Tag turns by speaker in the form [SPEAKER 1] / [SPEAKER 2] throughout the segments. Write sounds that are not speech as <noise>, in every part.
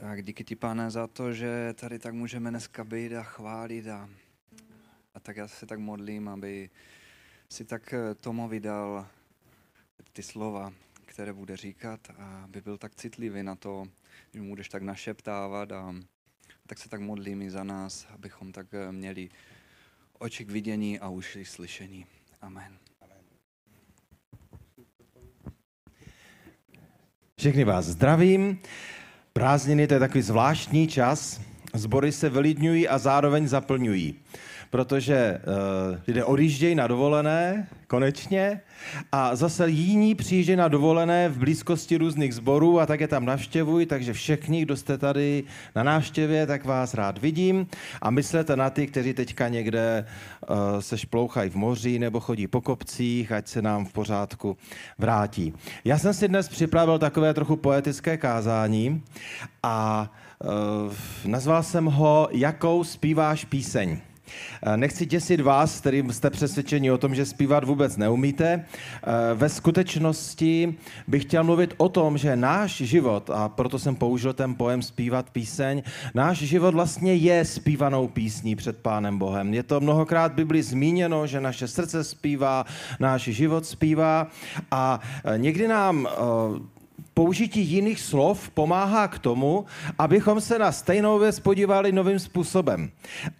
[SPEAKER 1] Tak díky ti, pane, za to, že tady tak můžeme dneska být a chválit a, a tak já se tak modlím, aby si tak eh, Tomovi dal ty slova, které bude říkat a aby byl tak citlivý na to, že mu budeš tak našeptávat a tak se tak modlím i za nás, abychom tak eh, měli oči k vidění a uši slyšení. Amen.
[SPEAKER 2] Všechny vás zdravím. Prázdniny to je takový zvláštní čas. Zbory se vylidňují a zároveň zaplňují protože uh, lidé odjíždějí na dovolené, konečně, a zase jiní přijíždějí na dovolené v blízkosti různých sborů a tak je tam navštěvují, takže všichni, kdo jste tady na návštěvě, tak vás rád vidím a myslete na ty, kteří teďka někde uh, se šplouchají v moři nebo chodí po kopcích, ať se nám v pořádku vrátí. Já jsem si dnes připravil takové trochu poetické kázání a uh, nazval jsem ho Jakou zpíváš píseň. Eh, nechci děsit vás, kterým jste přesvědčeni o tom, že zpívat vůbec neumíte. Eh, ve skutečnosti bych chtěl mluvit o tom, že náš život, a proto jsem použil ten pojem zpívat píseň, náš život vlastně je zpívanou písní před Pánem Bohem. Je to mnohokrát v Bibli zmíněno, že naše srdce zpívá, náš život zpívá a eh, někdy nám použití jiných slov pomáhá k tomu, abychom se na stejnou věc podívali novým způsobem.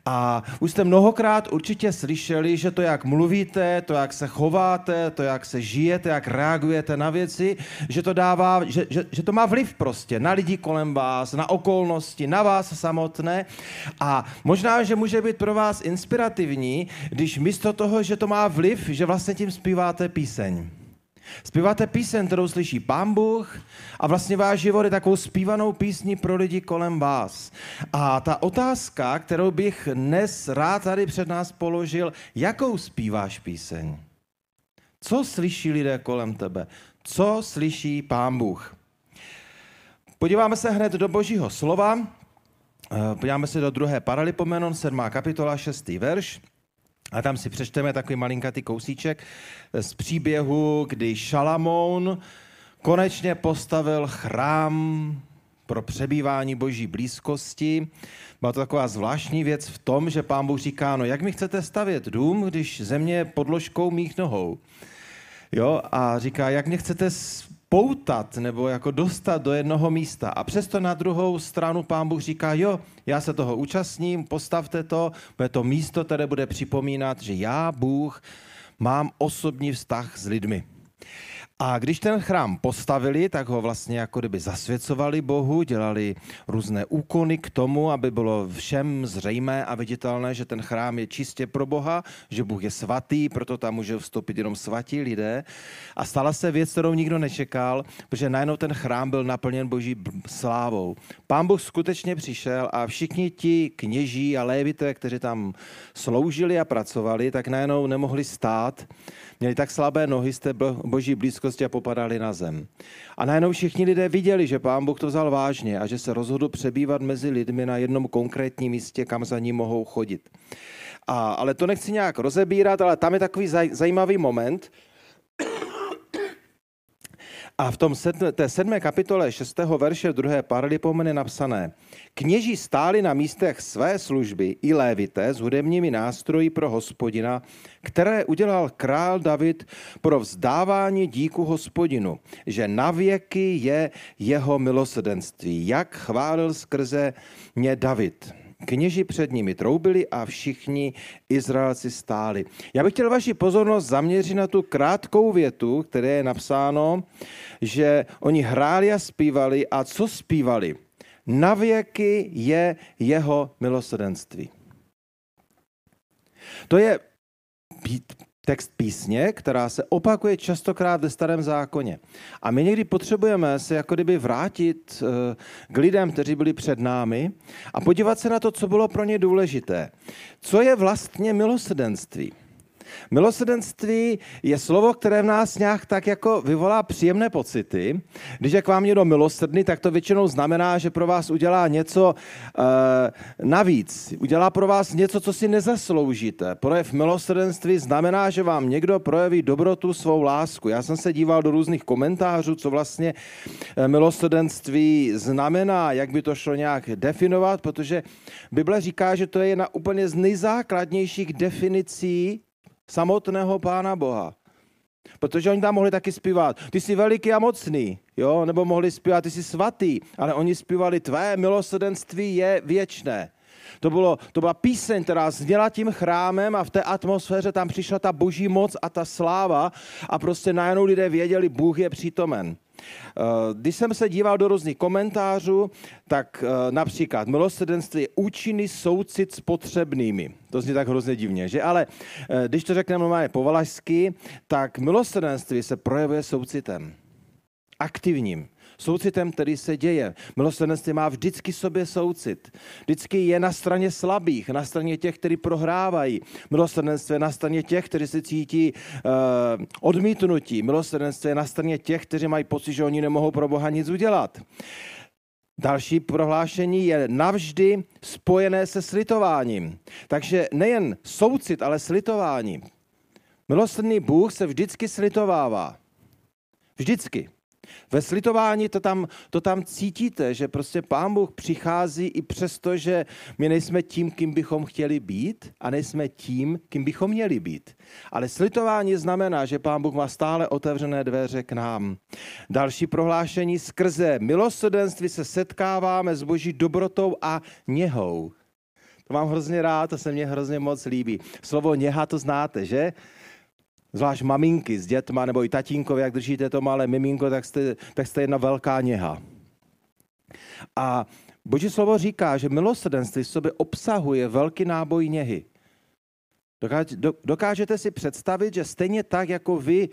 [SPEAKER 2] A už jste mnohokrát určitě slyšeli, že to, jak mluvíte, to, jak se chováte, to, jak se žijete, jak reagujete na věci, že to dává, že, že, že to má vliv prostě na lidi kolem vás, na okolnosti, na vás samotné. A možná, že může být pro vás inspirativní, když místo toho, že to má vliv, že vlastně tím zpíváte píseň. Zpíváte píseň, kterou slyší Pán Bůh a vlastně váš život je takovou zpívanou písní pro lidi kolem vás. A ta otázka, kterou bych dnes rád tady před nás položil, jakou zpíváš píseň? Co slyší lidé kolem tebe? Co slyší Pán Bůh? Podíváme se hned do Božího slova. Eh, podíváme se do druhé Paralipomenon, 7. kapitola, 6. verš. A tam si přečteme takový malinkatý kousíček z příběhu, kdy Šalamoun konečně postavil chrám pro přebývání boží blízkosti. Byla to taková zvláštní věc v tom, že pán Bůh říká, no jak mi chcete stavět dům, když země je podložkou mých nohou? Jo, a říká, jak mě chcete poutat nebo jako dostat do jednoho místa. A přesto na druhou stranu pán Bůh říká, jo, já se toho účastním, postavte to, bude to místo, které bude připomínat, že já, Bůh, mám osobní vztah s lidmi. A když ten chrám postavili, tak ho vlastně jako kdyby zasvěcovali Bohu, dělali různé úkony k tomu, aby bylo všem zřejmé a viditelné, že ten chrám je čistě pro Boha, že Bůh je svatý, proto tam může vstoupit jenom svatí lidé. A stala se věc, kterou nikdo nečekal, protože najednou ten chrám byl naplněn Boží slávou. Pán Bůh skutečně přišel a všichni ti kněží a lévité, kteří tam sloužili a pracovali, tak najednou nemohli stát Měli tak slabé nohy z té boží blízkosti a popadali na zem. A najednou všichni lidé viděli, že pán Bůh to vzal vážně a že se rozhodl přebývat mezi lidmi na jednom konkrétním místě, kam za ní mohou chodit. A, ale to nechci nějak rozebírat, ale tam je takový zaj, zajímavý moment, a v tom sedm, té sedmé kapitole šestého verše druhé paralipomeny napsané Kněží stáli na místech své služby i lévité s hudebními nástroji pro hospodina, které udělal král David pro vzdávání díku hospodinu, že navěky je jeho milosedenství, jak chválil skrze mě David. Kněži před nimi troubili a všichni Izraelci stáli. Já bych chtěl vaši pozornost zaměřit na tu krátkou větu, které je napsáno, že oni hráli a zpívali a co zpívali? Navěky je jeho milosrdenství. To je text písně, která se opakuje častokrát ve starém zákoně. A my někdy potřebujeme se jako kdyby vrátit eh, k lidem, kteří byli před námi a podívat se na to, co bylo pro ně důležité. Co je vlastně milosrdenství? Milosrdenství je slovo, které v nás nějak tak jako vyvolá příjemné pocity. Když je k vám někdo milosrdný, tak to většinou znamená, že pro vás udělá něco uh, navíc. Udělá pro vás něco, co si nezasloužíte. Projev milosrdenství znamená, že vám někdo projeví dobrotu, svou lásku. Já jsem se díval do různých komentářů, co vlastně eh, milosrdenství znamená, jak by to šlo nějak definovat, protože Bible říká, že to je jedna úplně z nejzákladnějších definicí samotného Pána Boha. Protože oni tam mohli taky zpívat, ty jsi veliký a mocný, jo? nebo mohli zpívat, ty jsi svatý, ale oni zpívali, tvé milosrdenství je věčné. To, bylo, to byla píseň, která zněla tím chrámem a v té atmosféře tam přišla ta boží moc a ta sláva a prostě najednou lidé věděli, Bůh je přítomen. Eh, když jsem se díval do různých komentářů, tak eh, například milosrdenství je účinný soucit s potřebnými. To zní tak hrozně divně, že? Ale eh, když to řekneme normálně povalašsky, tak milosrdenství se projevuje soucitem. Aktivním soucitem, který se děje. Milosrdenství má vždycky sobě soucit. Vždycky je na straně slabých, na straně těch, kteří prohrávají. Milosrdenství je na straně těch, kteří se cítí uh, odmítnutí. Milosrdenství je na straně těch, kteří mají pocit, že oni nemohou pro Boha nic udělat. Další prohlášení je navždy spojené se slitováním. Takže nejen soucit, ale slitování. Milosrdný Bůh se vždycky slitovává. Vždycky. Ve slitování to tam, to tam cítíte, že prostě Pán Bůh přichází i přesto, že my nejsme tím, kým bychom chtěli být a nejsme tím, kým bychom měli být. Ale slitování znamená, že Pán Bůh má stále otevřené dveře k nám. Další prohlášení skrze milosrdenství se setkáváme s boží dobrotou a něhou. To mám hrozně rád, to se mně hrozně moc líbí. Slovo něha to znáte, že? Zvlášť maminky s dětma, nebo i tatínkovi, jak držíte to malé miminko, tak jste, tak jste jedna velká něha. A Boží slovo říká, že milosrdenství v sobě obsahuje velký náboj něhy. Dokážete si představit, že stejně tak, jako vy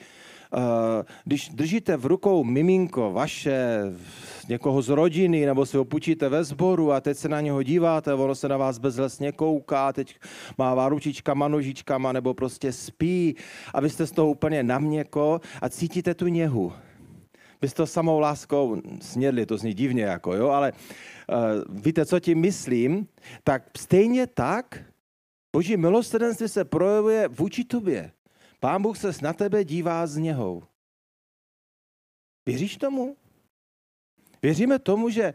[SPEAKER 2] když držíte v rukou miminko vaše, někoho z rodiny, nebo si ho půjčíte ve sboru a teď se na něho díváte, ono se na vás bezlesně kouká, teď mává ručičkama, nožičkama, nebo prostě spí a vy jste z toho úplně na měko a cítíte tu něhu. Vy jste to samou láskou snědli, to zní divně, jako, jo, ale uh, víte, co tím myslím? Tak stejně tak Boží milosrdenství se projevuje vůči tobě. Pán Bůh se na tebe dívá z něhou. Věříš tomu? Věříme tomu, že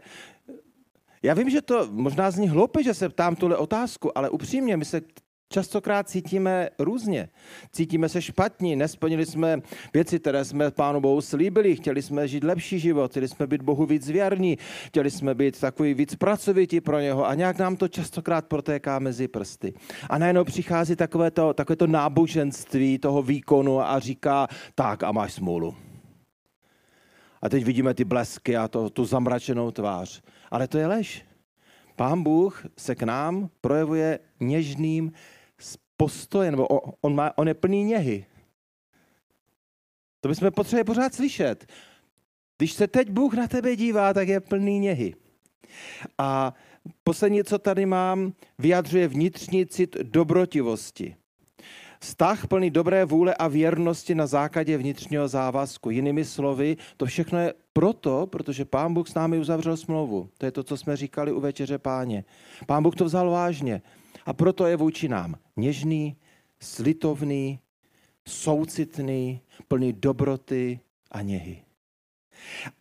[SPEAKER 2] já vím, že to možná zní hloupě, že se ptám tuhle otázku, ale upřímně, my se častokrát cítíme různě. Cítíme se špatně, nesplnili jsme věci, které jsme Pánu Bohu slíbili, chtěli jsme žít lepší život, chtěli jsme být Bohu víc věrní, chtěli jsme být takový víc pracovití pro něho a nějak nám to častokrát protéká mezi prsty. A najednou přichází takové to, takové to náboženství toho výkonu a říká, tak a máš smůlu. A teď vidíme ty blesky a to, tu zamračenou tvář. Ale to je lež. Pán Bůh se k nám projevuje něžným, postoje, nebo on, má, on je plný něhy. To bychom potřebovali pořád slyšet. Když se teď Bůh na tebe dívá, tak je plný něhy. A poslední, co tady mám, vyjadřuje vnitřní cit dobrotivosti. Vztah plný dobré vůle a věrnosti na základě vnitřního závazku. Jinými slovy, to všechno je proto, protože Pán Bůh s námi uzavřel smlouvu. To je to, co jsme říkali u večeře páně. Pán Bůh to vzal vážně. A proto je vůči nám něžný, slitovný, soucitný, plný dobroty a něhy.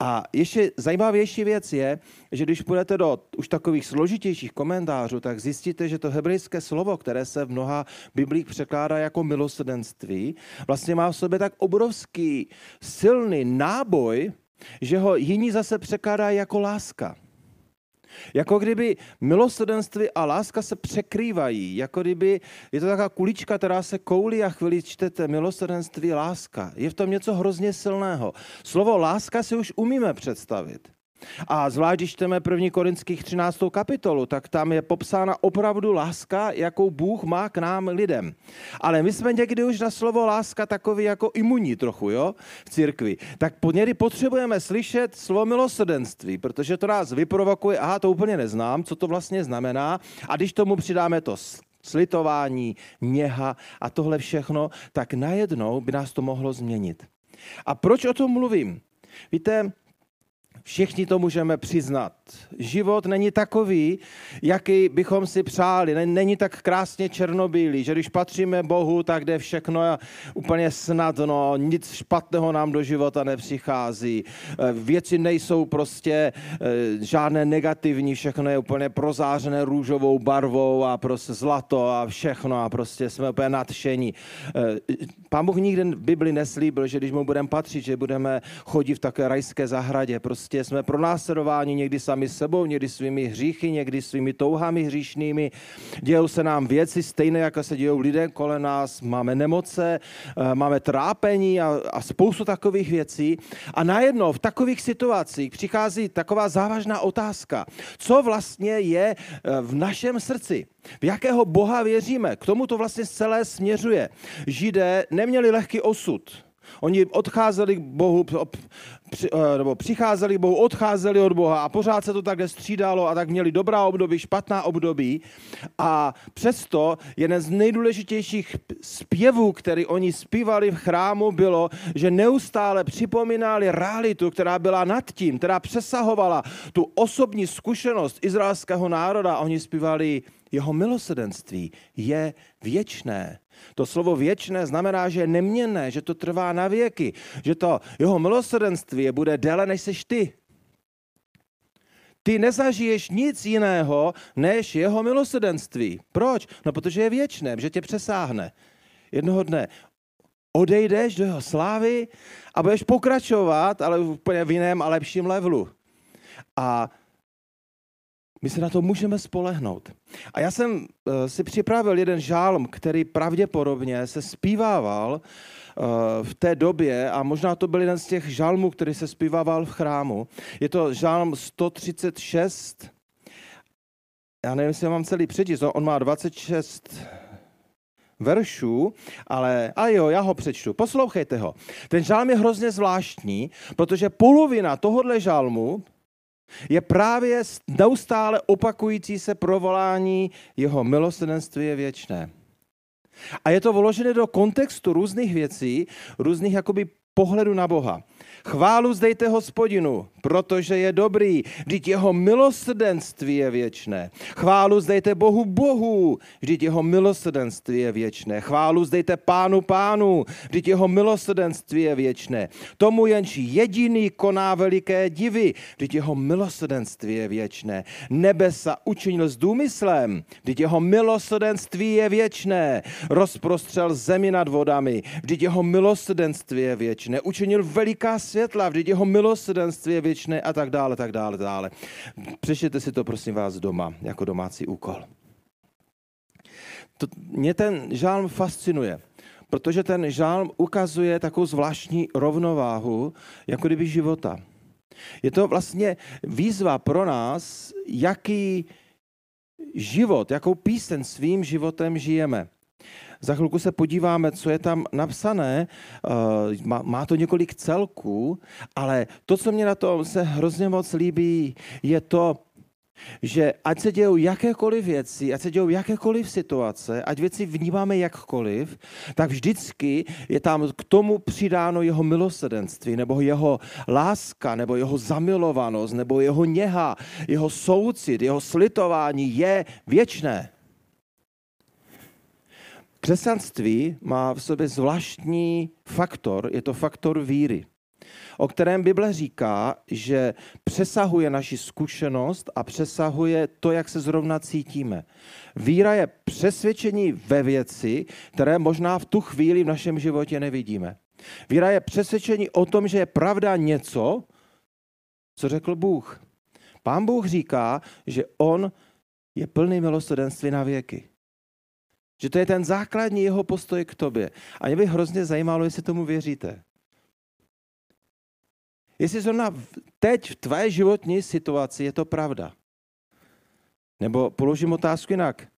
[SPEAKER 2] A ještě zajímavější věc je, že když půjdete do už takových složitějších komentářů, tak zjistíte, že to hebrejské slovo, které se v mnoha biblích překládá jako milosrdenství, vlastně má v sobě tak obrovský silný náboj, že ho jiní zase překládají jako láska. Jako kdyby milosrdenství a láska se překrývají. Jako kdyby je to taková kulička, která se koulí a chvíli čtete milosrdenství, láska. Je v tom něco hrozně silného. Slovo láska si už umíme představit. A zvlášť, když čteme 1. Korinských 13. kapitolu, tak tam je popsána opravdu láska, jakou Bůh má k nám lidem. Ale my jsme někdy už na slovo láska takový jako imunní trochu, jo, v církvi. Tak někdy potřebujeme slyšet slovo milosrdenství, protože to nás vyprovokuje, aha, to úplně neznám, co to vlastně znamená. A když tomu přidáme to slitování, něha a tohle všechno, tak najednou by nás to mohlo změnit. A proč o tom mluvím? Víte, Všichni to můžeme přiznat. Život není takový, jaký bychom si přáli. Není tak krásně černobílý, že když patříme Bohu, tak jde všechno úplně snadno, nic špatného nám do života nepřichází. Eh, věci nejsou prostě eh, žádné negativní, všechno je úplně prozářené růžovou barvou a prostě zlato a všechno a prostě jsme úplně nadšení. Eh, Pán Bůh nikdy v Bibli neslíbil, že když mu budeme patřit, že budeme chodit v takové rajské zahradě. Prostě jsme pronásledováni někdy sami sebou, někdy svými hříchy, někdy svými touhami hříšnými. Dějou se nám věci stejné, jako se dějou lidé kolem nás. Máme nemoce, eh, máme trápení a, a spoustu takových věcí. A najednou v takových situacích přichází taková závažná otázka. Co vlastně je eh, v našem srdci? V jakého Boha věříme? K tomu to vlastně celé směřuje. Židé neměli lehký osud. Oni odcházeli k Bohu, eh, nebo přicházeli k Bohu, odcházeli od Boha a pořád se to takhle střídalo a tak měli dobrá období, špatná období. A přesto jeden z nejdůležitějších zpěvů, který oni zpívali v chrámu, bylo, že neustále připomínali realitu, která byla nad tím, která přesahovala tu osobní zkušenost izraelského národa. Oni zpívali jeho milosedenství je věčné. To slovo věčné znamená, že je neměnné, že to trvá na věky, že to jeho milosedenství bude déle, než seš ty. Ty nezažiješ nic jiného, než jeho milosedenství. Proč? No, protože je věčné, že tě přesáhne. Jednoho dne odejdeš do jeho slávy a budeš pokračovat, ale úplně v jiném a lepším levelu. A my se na to můžeme spolehnout. A já jsem uh, si připravil jeden žálm, který pravděpodobně se zpívával uh, v té době a možná to byl jeden z těch žálmů, který se zpívával v chrámu. Je to žálm 136. Já nevím, jestli mám celý přečíst, on má 26 veršů, ale a jo, já ho přečtu. Poslouchejte ho. Ten žálm je hrozně zvláštní, protože polovina tohohle žálmu, je právě neustále opakující se provolání jeho milosrdenství je věčné. A je to vložené do kontextu různých věcí, různých jakoby pohledu na Boha. Chválu zdejte hospodinu, protože je dobrý, vždyť jeho milosrdenství je věčné. Chválu zdejte Bohu Bohu, vždyť jeho milosrdenství je věčné. Chválu zdejte Pánu Pánu, vždyť jeho milosrdenství je věčné. Tomu jenž jediný koná veliké divy, vždyť jeho milosrdenství je věčné. Nebesa učinil s důmyslem, vždyť jeho milosrdenství je věčné. Rozprostřel zemi nad vodami, vždyť jeho milosrdenství je věčné. Učinil veliká světla, vždyť jeho milosrdenství je věčné a tak dále, tak dále, dále. Přečtěte si to, prosím vás, doma, jako domácí úkol. To, mě ten žálm fascinuje, protože ten žálm ukazuje takovou zvláštní rovnováhu, jako kdyby života. Je to vlastně výzva pro nás, jaký život, jakou píseň svým životem žijeme. Za chvilku se podíváme, co je tam napsané. Eh, má to několik celků, ale to, co mě na tom se hrozně moc líbí, je to, že ať se dějou jakékoliv věci, ať se dějou jakékoliv situace, ať věci vnímáme jakkoliv, tak vždycky je tam k tomu přidáno jeho milosedenství, nebo jeho láska, nebo jeho zamilovanost, nebo jeho něha, jeho soucit, jeho slitování je věčné. Křesťanství má v sobě zvláštní faktor, je to faktor víry, o kterém Bible říká, že přesahuje naši zkušenost a přesahuje to, jak se zrovna cítíme. Víra je přesvědčení ve věci, které možná v tu chvíli v našem životě nevidíme. Víra je přesvědčení o tom, že je pravda něco, co řekl Bůh. Pán Bůh říká, že On je plný milosrdenství na věky. Že to je ten základní jeho postoj k tobě. A mě by hrozně zajímalo, jestli tomu věříte. Jestli zrovna teď v tvé životní situaci je to pravda. Nebo položím otázku jinak.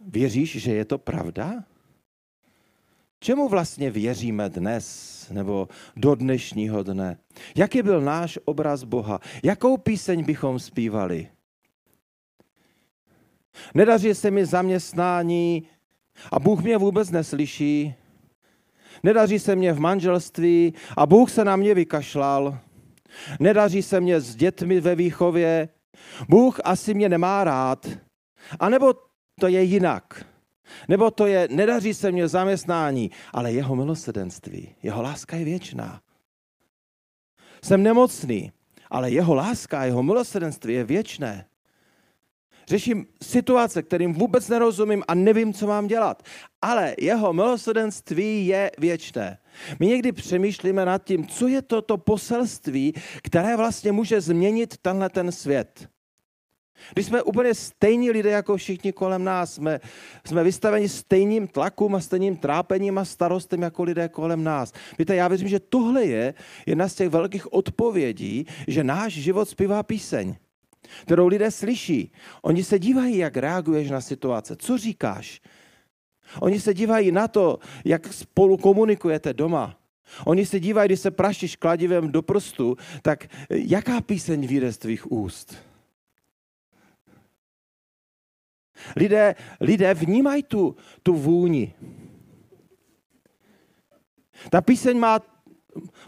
[SPEAKER 2] Věříš, že je to pravda? Čemu vlastně věříme dnes nebo do dnešního dne? Jaký byl náš obraz Boha? Jakou píseň bychom zpívali? Nedaří se mi zaměstnání a Bůh mě vůbec neslyší. Nedaří se mě v manželství a Bůh se na mě vykašlal. Nedaří se mě s dětmi ve výchově. Bůh asi mě nemá rád. A nebo to je jinak. Nebo to je, nedaří se mě zaměstnání, ale jeho milosedenství, jeho láska je věčná. Jsem nemocný, ale jeho láska, jeho milosedenství je věčné. Řeším situace, kterým vůbec nerozumím a nevím, co mám dělat. Ale jeho milosedenství je věčné. My někdy přemýšlíme nad tím, co je to to poselství, které vlastně může změnit tenhle ten svět. Když jsme úplně stejní lidé jako všichni kolem nás, jsme, jsme vystaveni stejným tlakům a stejným trápením a starostem jako lidé kolem nás. Víte, já věřím, že tohle je jedna z těch velkých odpovědí, že náš život zpívá píseň kterou lidé slyší. Oni se dívají, jak reaguješ na situace, co říkáš. Oni se dívají na to, jak spolu komunikujete doma. Oni se dívají, když se praštíš kladivem do prstu, tak jaká píseň vyjde z tvých úst? Lidé, lidé vnímají tu, tu vůni. Ta píseň má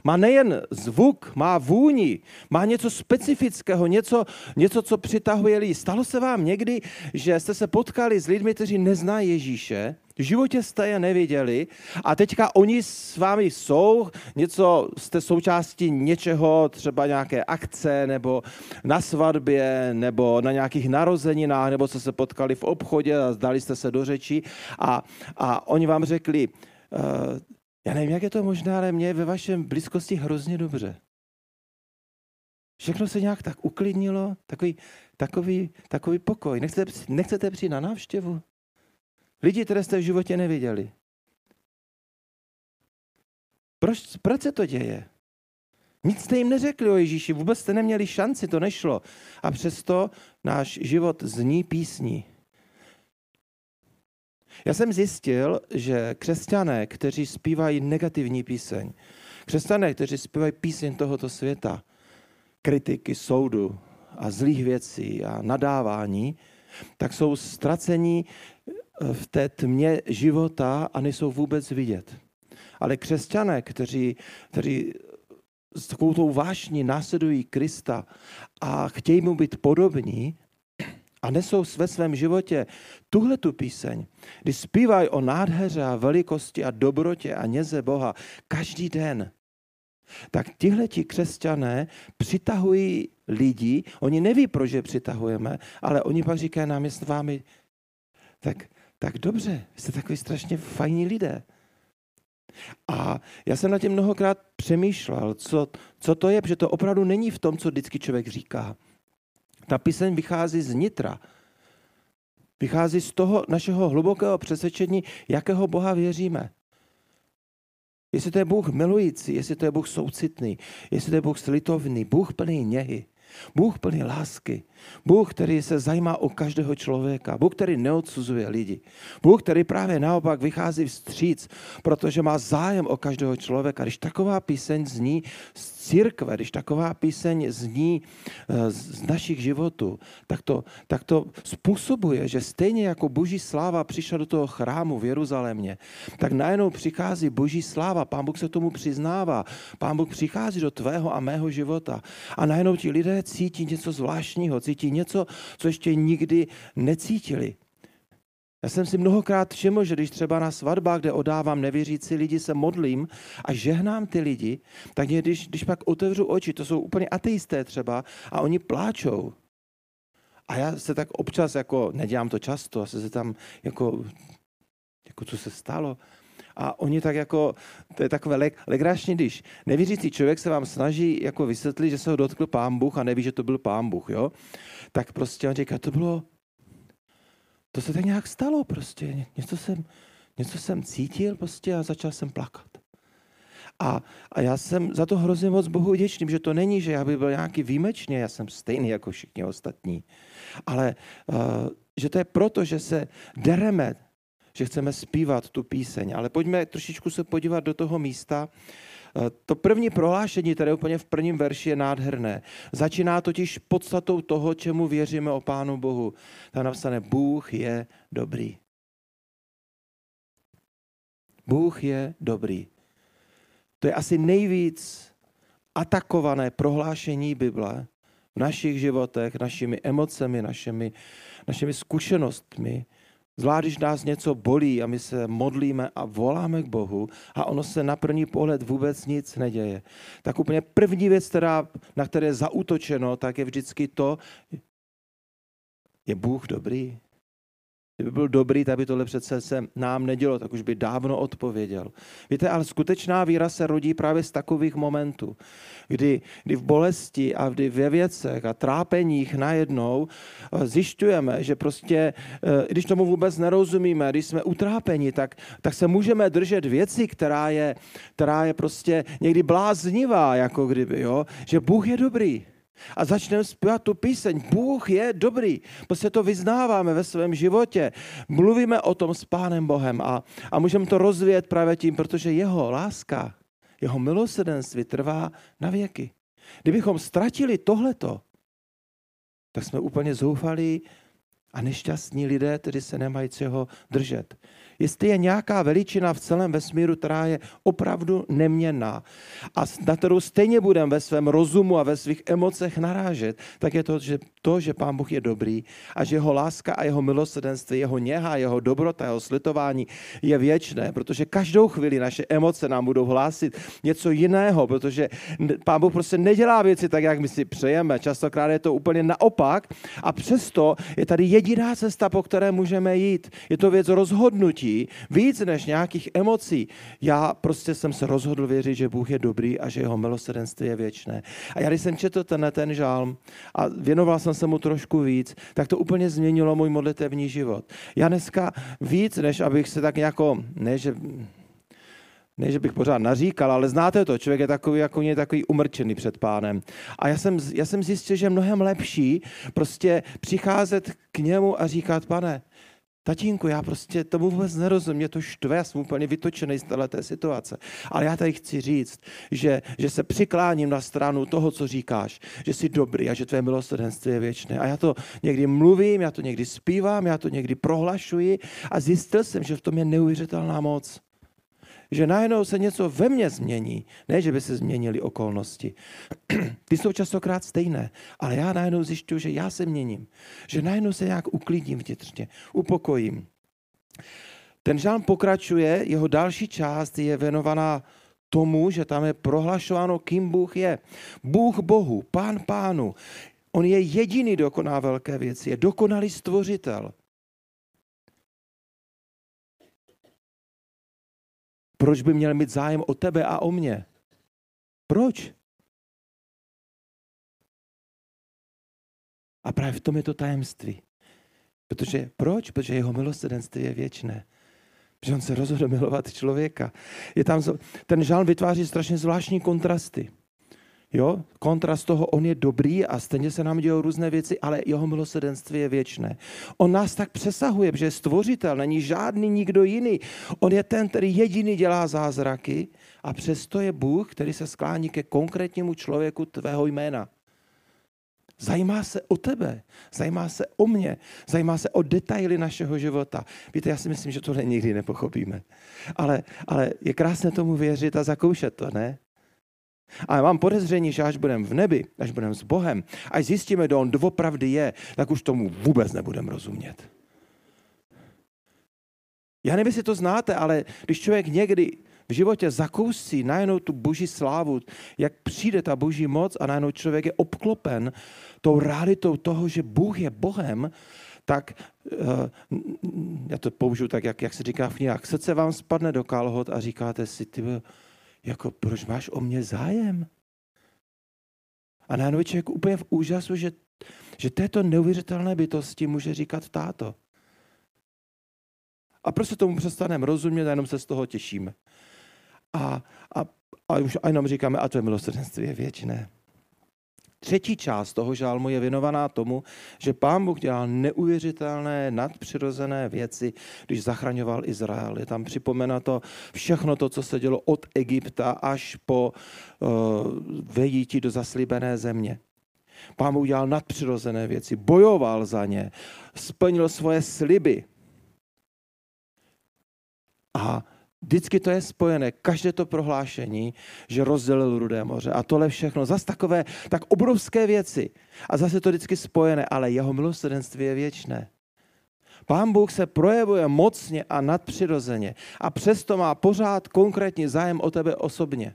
[SPEAKER 2] má nejen zvuk, má vůni, má něco specifického, něco, něco, co přitahuje lidi. Stalo se vám někdy, že jste se potkali s lidmi, kteří neznají Ježíše, v životě jste je neviděli a teďka oni s vámi jsou, něco, jste součástí něčeho, třeba nějaké akce, nebo na svatbě, nebo na nějakých narozeninách, nebo jste se potkali v obchodě a zdali jste se do řeči a, a oni vám řekli, uh, já nevím, jak je to možné, ale mě je ve vašem blízkosti hrozně dobře. Všechno se nějak tak uklidnilo, takový, takový, takový pokoj. Nechcete, nechcete přijít na návštěvu? Lidi, které jste v životě neviděli. Proč, proč se to děje? Nic jste jim neřekli o Ježíši, vůbec jste neměli šanci, to nešlo. A přesto náš život zní písní. Já jsem zjistil, že křesťané, kteří zpívají negativní píseň, křesťané, kteří zpívají píseň tohoto světa, kritiky soudu a zlých věcí a nadávání, tak jsou ztracení eh, v té tmě života a nejsou vůbec vidět. Ale křesťané, kteří, kteří s takovou tou vášní následují Krista a chtějí mu být podobní, a nesou ve svém životě tuhle tu píseň, kdy zpívají o nádheře a velikosti a dobrotě a něze Boha každý den, tak tihle ti křesťané přitahují lidi, oni neví, proč je přitahujeme, ale oni pak říkají nám, je s vámi, tak, tak dobře, jste takový strašně fajní lidé. A já jsem na tím mnohokrát přemýšlel, co, co to je, protože to opravdu není v tom, co vždycky člověk říká. Ta píseň vychází z nitra. Vychází z toho našeho hlubokého přesvědčení, jakého Boha věříme. Jestli to je Bůh milující, jestli to je Bůh soucitný, jestli to je Bůh slitovný, Bůh plný něhy, Bůh plný lásky, Bůh, který se zajímá o každého člověka, Bůh, který neodsuzuje lidi, Bůh, který právě naopak vychází vstříc, protože má zájem o každého člověka. Když taková píseň zní z církve, když taková píseň zní eh, z našich životů, tak to, tak to způsobuje, že stejně jako boží sláva přišla do toho chrámu v Jeruzalémě, tak najednou přichází boží sláva, pán Bůh se tomu přiznává, pán Bůh přichází do tvého a mého života. A najednou ti lidé cítí něco zvláštního, cítí něco, co ještě nikdy necítili. Já jsem si mnohokrát všiml, že když třeba na svatbách, kde odávám nevěřící lidi, se modlím a žehnám ty lidi, tak když, když pak otevřu oči, to jsou úplně ateisté třeba, a oni pláčou. A já se tak občas, jako nedělám to často, a se tam jako, jako co se stalo, a oni tak jako, to je takové leg, legrační, když nevěřící člověk se vám snaží jako vysvětlit, že se ho dotkl pán Bůh a neví, že to byl pán Bůh, jo? tak prostě on říká, to bylo, to se tak nějak stalo prostě, něco jsem, něco jsem cítil prostě a začal jsem plakat. A, a já jsem za to hrozně moc Bohu vděčný, že to není, že já bych byl nějaký výjimečný, já jsem stejný jako všichni ostatní. Ale uh, že to je proto, že se dereme že chceme zpívat tu píseň. Ale pojďme trošičku se podívat do toho místa, to první prohlášení, které je úplně v prvním verši, je nádherné. Začíná totiž podstatou toho, čemu věříme o Pánu Bohu. Tam napsané, Bůh je dobrý. Bůh je dobrý. To je asi nejvíc atakované prohlášení Bible v našich životech, našimi emocemi, našimi, našimi zkušenostmi, Zvlášť, když nás něco bolí a my se modlíme a voláme k Bohu a ono se na první pohled vůbec nic neděje. Tak úplně první věc, která, na které je zautočeno, tak je vždycky to, je Bůh dobrý. Kdyby byl dobrý, tak by tohle přece se nám nedělo, tak už by dávno odpověděl. Víte, ale skutečná víra se rodí právě z takových momentů, kdy, kdy v bolesti a kdy ve věcech a trápeních najednou eh, zjišťujeme, že prostě, eh, když tomu vůbec nerozumíme, když jsme utrápeni, tak, tak se můžeme držet věci, která je, která je prostě někdy bláznivá, jako kdyby, jo? že Bůh je dobrý. A začneme zpívat tu píseň. Bůh je dobrý. Prostě to vyznáváme ve svém životě. Mluvíme o tom s Pánem Bohem a, a můžeme to rozvíjet právě tím, protože jeho láska, jeho milosedenství trvá na věky. Kdybychom ztratili tohleto, tak jsme úplně zoufalí a nešťastní lidé, kteří se nemají čeho držet jestli je nějaká veličina v celém vesmíru, která je opravdu neměnná a na kterou stejně budeme ve svém rozumu a ve svých emocech narážet, tak je to, že, to, že Pán Bůh je dobrý a že jeho láska a jeho milosrdenství, jeho něha, jeho dobrota, jeho slitování je věčné, protože každou chvíli naše emoce nám budou hlásit něco jiného, protože Pán Bůh prostě nedělá věci tak, jak my si přejeme. Častokrát je to úplně naopak a přesto je tady jediná cesta, po které můžeme jít. Je to věc rozhodnutí rozhodnutí, víc než nějakých emocí. Já prostě jsem se rozhodl věřit, že Bůh je dobrý a že jeho milosrdenství je věčné. A já když jsem četl ten, ten žálm a věnoval jsem se mu trošku víc, tak to úplně změnilo můj modlitevní život. Já dneska víc, než abych se tak jako, ne, že ne, že bych pořád naříkal, ale znáte to, člověk je takový, jako je takový umrčený před pánem. A já jsem, já jsem zjistil, že je mnohem lepší prostě přicházet k němu a říkat, pane, Tatínku, já prostě tomu vůbec nerozumím, mě to štve, já jsem úplně vytočený z této situace. Ale já tady chci říct, že, že se přikláním na stranu toho, co říkáš, že jsi dobrý a že tvé milosrdenství je věčné. A já to někdy mluvím, já to někdy zpívám, já to někdy prohlašuji a zjistil jsem, že v tom je neuvěřitelná moc že najednou se něco ve mně změní. Ne, že by se změnily okolnosti. <clears throat> Ty jsou častokrát stejné, ale já najednou zjišťuju, že já se měním. Že najednou se nějak uklidím vnitřně, upokojím. Ten žán pokračuje, jeho další část je věnovaná tomu, že tam je prohlašováno, kým Bůh je. Bůh Bohu, Pán Pánu. On je jediný dokoná velké věci, je dokonalý stvořitel. Proč by měl mít zájem o tebe a o mě? Proč? A právě v tom je to tajemství. Protože proč? Protože jeho milosrdenství je věčné. Protože on se rozhodl milovat člověka. Je tam, ten žál vytváří strašně zvláštní kontrasty. Jo? Kontrast toho, on je dobrý a stejně se nám dějou různé věci, ale jeho milosedenství je věčné. On nás tak přesahuje, že je stvořitel, není žádný nikdo jiný. On je ten, který jediný dělá zázraky a přesto je Bůh, který se sklání ke konkrétnímu člověku tvého jména. Zajímá se o tebe, zajímá se o mě, zajímá se o detaily našeho života. Víte, já si myslím, že tohle nikdy nepochopíme. Ale, ale je krásné tomu věřit a zakoušet to, ne? Ale mám podezření, že až budeme v nebi, až budeme s Bohem, až zjistíme, kdo on doopravdy je, tak už tomu vůbec nebudeme rozumět. Já nevím, jestli to znáte, ale když člověk někdy v životě zakousí najednou tu boží slávu, jak přijde ta boží moc a najednou člověk je obklopen tou realitou toho, že Bůh je Bohem, tak uh, já to použiju tak, jak, jak se říká v knihách, srdce vám spadne do kalhot a říkáte si, ty jako proč máš o mě zájem? A najednou člověk úplně v úžasu, že, že této neuvěřitelné bytosti může říkat táto. A prostě tomu přestaneme rozumět a jenom se z toho těšíme. A, a, a už a jenom říkáme, a to je milosrdenství je věčné. Třetí část toho žálmu je věnovaná tomu, že pán Bůh dělal neuvěřitelné, nadpřirozené věci, když zachraňoval Izrael. Je tam připomena to všechno to, co se dělo od Egypta až po uh, vejítí do zaslíbené země. Pán Bůh dělal nadpřirozené věci, bojoval za ně, splnil svoje sliby. A Vždycky to je spojené, každé to prohlášení, že rozdělil Rudé moře. A tohle všechno, zase takové, tak obrovské věci. A zase to vždycky spojené, ale jeho milosrdenství je věčné. Pán Bůh se projevuje mocně a nadpřirozeně a přesto má pořád konkrétní zájem o tebe osobně.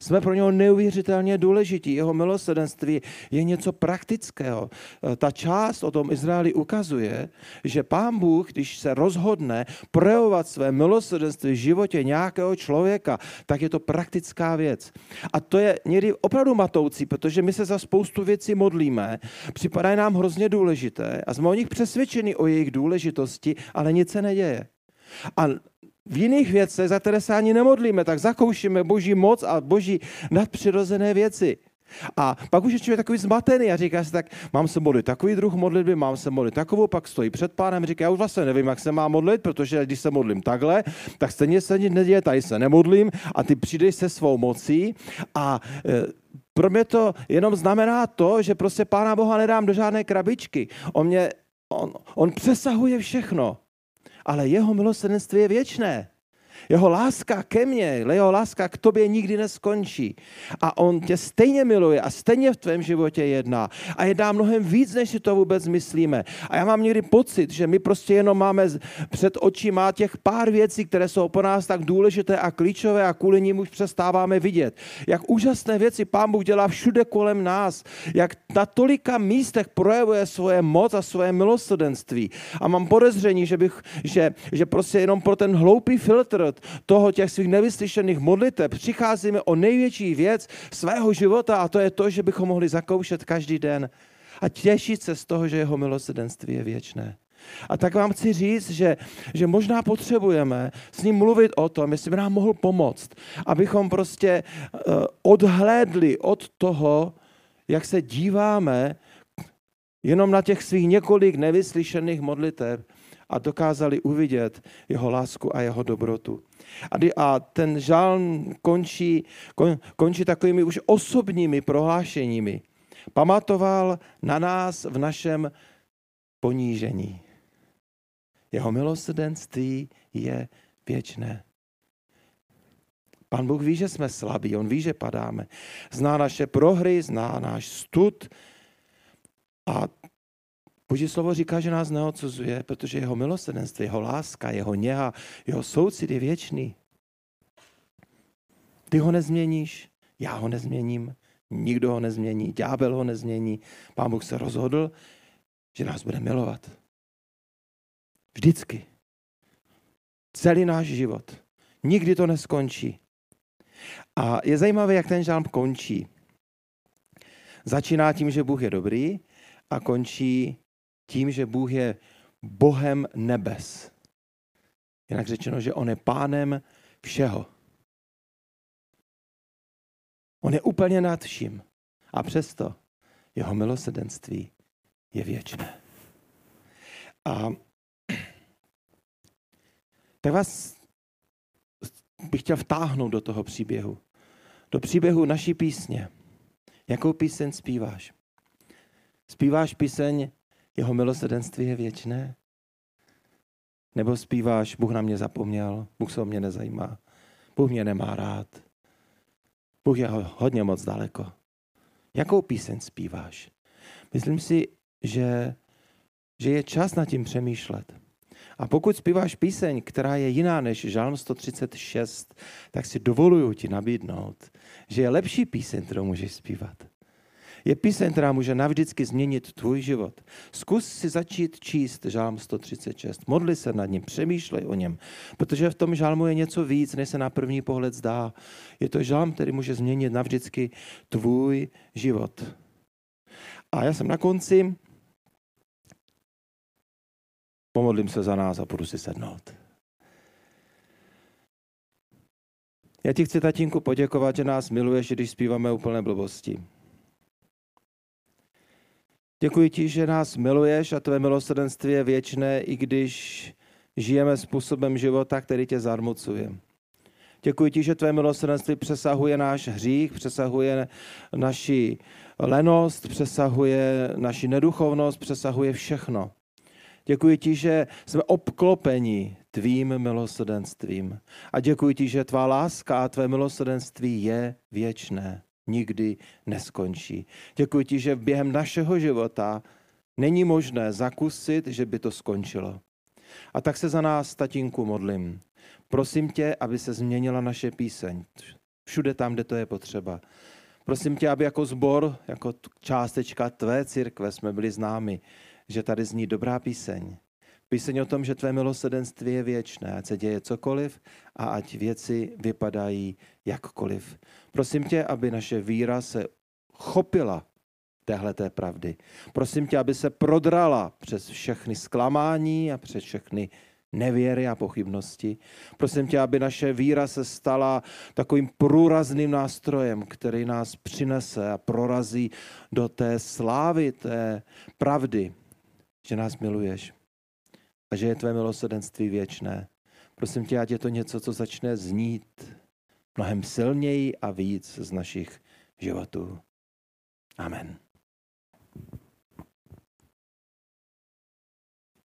[SPEAKER 2] Jsme pro něho neuvěřitelně důležití. Jeho milosrdenství je něco praktického. E, ta část o tom Izraeli ukazuje, že pán Bůh, když se rozhodne projevovat své milosrdenství v životě nějakého člověka, tak je to praktická věc. A to je někdy opravdu matoucí, protože my se za spoustu věcí modlíme, připadají nám hrozně důležité a jsme o nich přesvědčeni o jejich důležitosti, ale nic se neděje. A v jiných věcech, za které se ani nemodlíme, tak zakoušíme boží moc a boží nadpřirozené věci. A pak už je člověk takový zmatený a říká si tak, mám se modlit takový druh modlitby, mám se modlit takovou, pak stojí před pánem, říká, já už vlastně nevím, jak se má modlit, protože když se modlím takhle, tak stejně se nic neděje, tady se nemodlím a ty přijdeš se svou mocí a e, pro mě to jenom znamená to, že prostě Pána Boha nedám do žádné krabičky. On mě, on, on přesahuje všechno ale jeho milosrdenství je věčné. Jeho láska ke mně, jeho láska k tobě nikdy neskončí. A on tě stejně miluje a stejně v tvém životě jedná. A jedná mnohem víc, než si to vůbec myslíme. A já mám někdy pocit, že my prostě jenom máme před očima těch pár věcí, které jsou pro nás tak důležité a klíčové a kvůli nim už přestáváme vidět. Jak úžasné věci Pán Bůh dělá všude kolem nás. Jak na tolika místech projevuje svoje moc a svoje milosrdenství. A mám podezření, že, bych, že, že prostě jenom pro ten hloupý filtr toho těch svých nevyslyšených modliteb přicházíme o největší věc svého života a to je to, že bychom mohli zakoušet každý den a těšit se z toho, že jeho milosrdenství je věčné. A tak vám chci říct, že, že možná potřebujeme s ním mluvit o tom, jestli by nám mohl pomoct, abychom prostě uh, odhlédli od toho, jak se díváme jenom na těch svých několik nevyslyšených modlitev a dokázali uvidět jeho lásku a jeho dobrotu. A ten žálm končí, kon, končí takovými už osobními prohlášeními. Pamatoval na nás v našem ponížení. Jeho milosrdenství je věčné. Pan Bůh ví, že jsme slabí, On ví, že padáme. Zná naše prohry, zná náš stud a Boží slovo říká, že nás neodsuzuje, protože jeho milosrdenství, jeho láska, jeho něha, jeho soucit je věčný. Ty ho nezměníš, já ho nezměním, nikdo ho nezmění, ďábel ho nezmění. Pán Bůh se rozhodl, že nás bude milovat. Vždycky. Celý náš život. Nikdy to neskončí. A je zajímavé, jak ten žálm končí. Začíná tím, že Bůh je dobrý a končí tím, že Bůh je Bohem nebes. Jinak řečeno, že On je pánem všeho. On je úplně nad vším. A přesto jeho milosedenství je věčné. A <clears throat> tak vás bych chtěl vtáhnout do toho příběhu. Do příběhu naší písně. Jakou píseň zpíváš? Zpíváš píseň jeho milosrdenství je věčné? Nebo zpíváš, Bůh na mě zapomněl, Bůh se o mě nezajímá, Bůh mě nemá rád, Bůh je hodně moc daleko. Jakou píseň zpíváš? Myslím si, že, že je čas nad tím přemýšlet. A pokud zpíváš píseň, která je jiná než Žalm 136, tak si dovoluju ti nabídnout, že je lepší píseň, kterou můžeš zpívat je píseň, která může navždycky změnit tvůj život. Zkus si začít číst žálm 136. Modli se nad ním, přemýšlej o něm, protože v tom žálmu je něco víc, než se na první pohled zdá. Je to žálm, který může změnit navždycky tvůj život. A já jsem na konci. Pomodlím se za nás a budu si sednout. Já ti chci, tatínku, poděkovat, že nás miluješ, když zpíváme úplné blbosti. Děkuji ti, že nás miluješ a tvé milosrdenství je věčné, i když žijeme způsobem života, který tě zarmucuje. Děkuji ti, že tvé milosrdenství přesahuje náš hřích, přesahuje naši lenost, přesahuje naši neduchovnost, přesahuje všechno. Děkuji ti, že jsme obklopeni tvým milosrdenstvím. A děkuji ti, že tvá láska a tvé milosrdenství je věčné. Nikdy neskončí. Děkuji ti, že během našeho života není možné zakusit, že by to skončilo. A tak se za nás, tatínku, modlím. Prosím tě, aby se změnila naše píseň. Všude tam, kde to je potřeba. Prosím tě, aby jako zbor, jako částečka tvé církve jsme byli známi, že tady zní dobrá píseň. Píseň o tom, že tvé milosedenství je věčné, ať se děje cokoliv a ať věci vypadají jakkoliv. Prosím tě, aby naše víra se chopila téhleté pravdy. Prosím tě, aby se prodrala přes všechny zklamání a přes všechny nevěry a pochybnosti. Prosím tě, aby naše víra se stala takovým průrazným nástrojem, který nás přinese a prorazí do té slávy, té pravdy, že nás miluješ a že je tvé milosrdenství věčné. Prosím tě, ať je to něco, co začne znít mnohem silněji a víc z našich životů. Amen.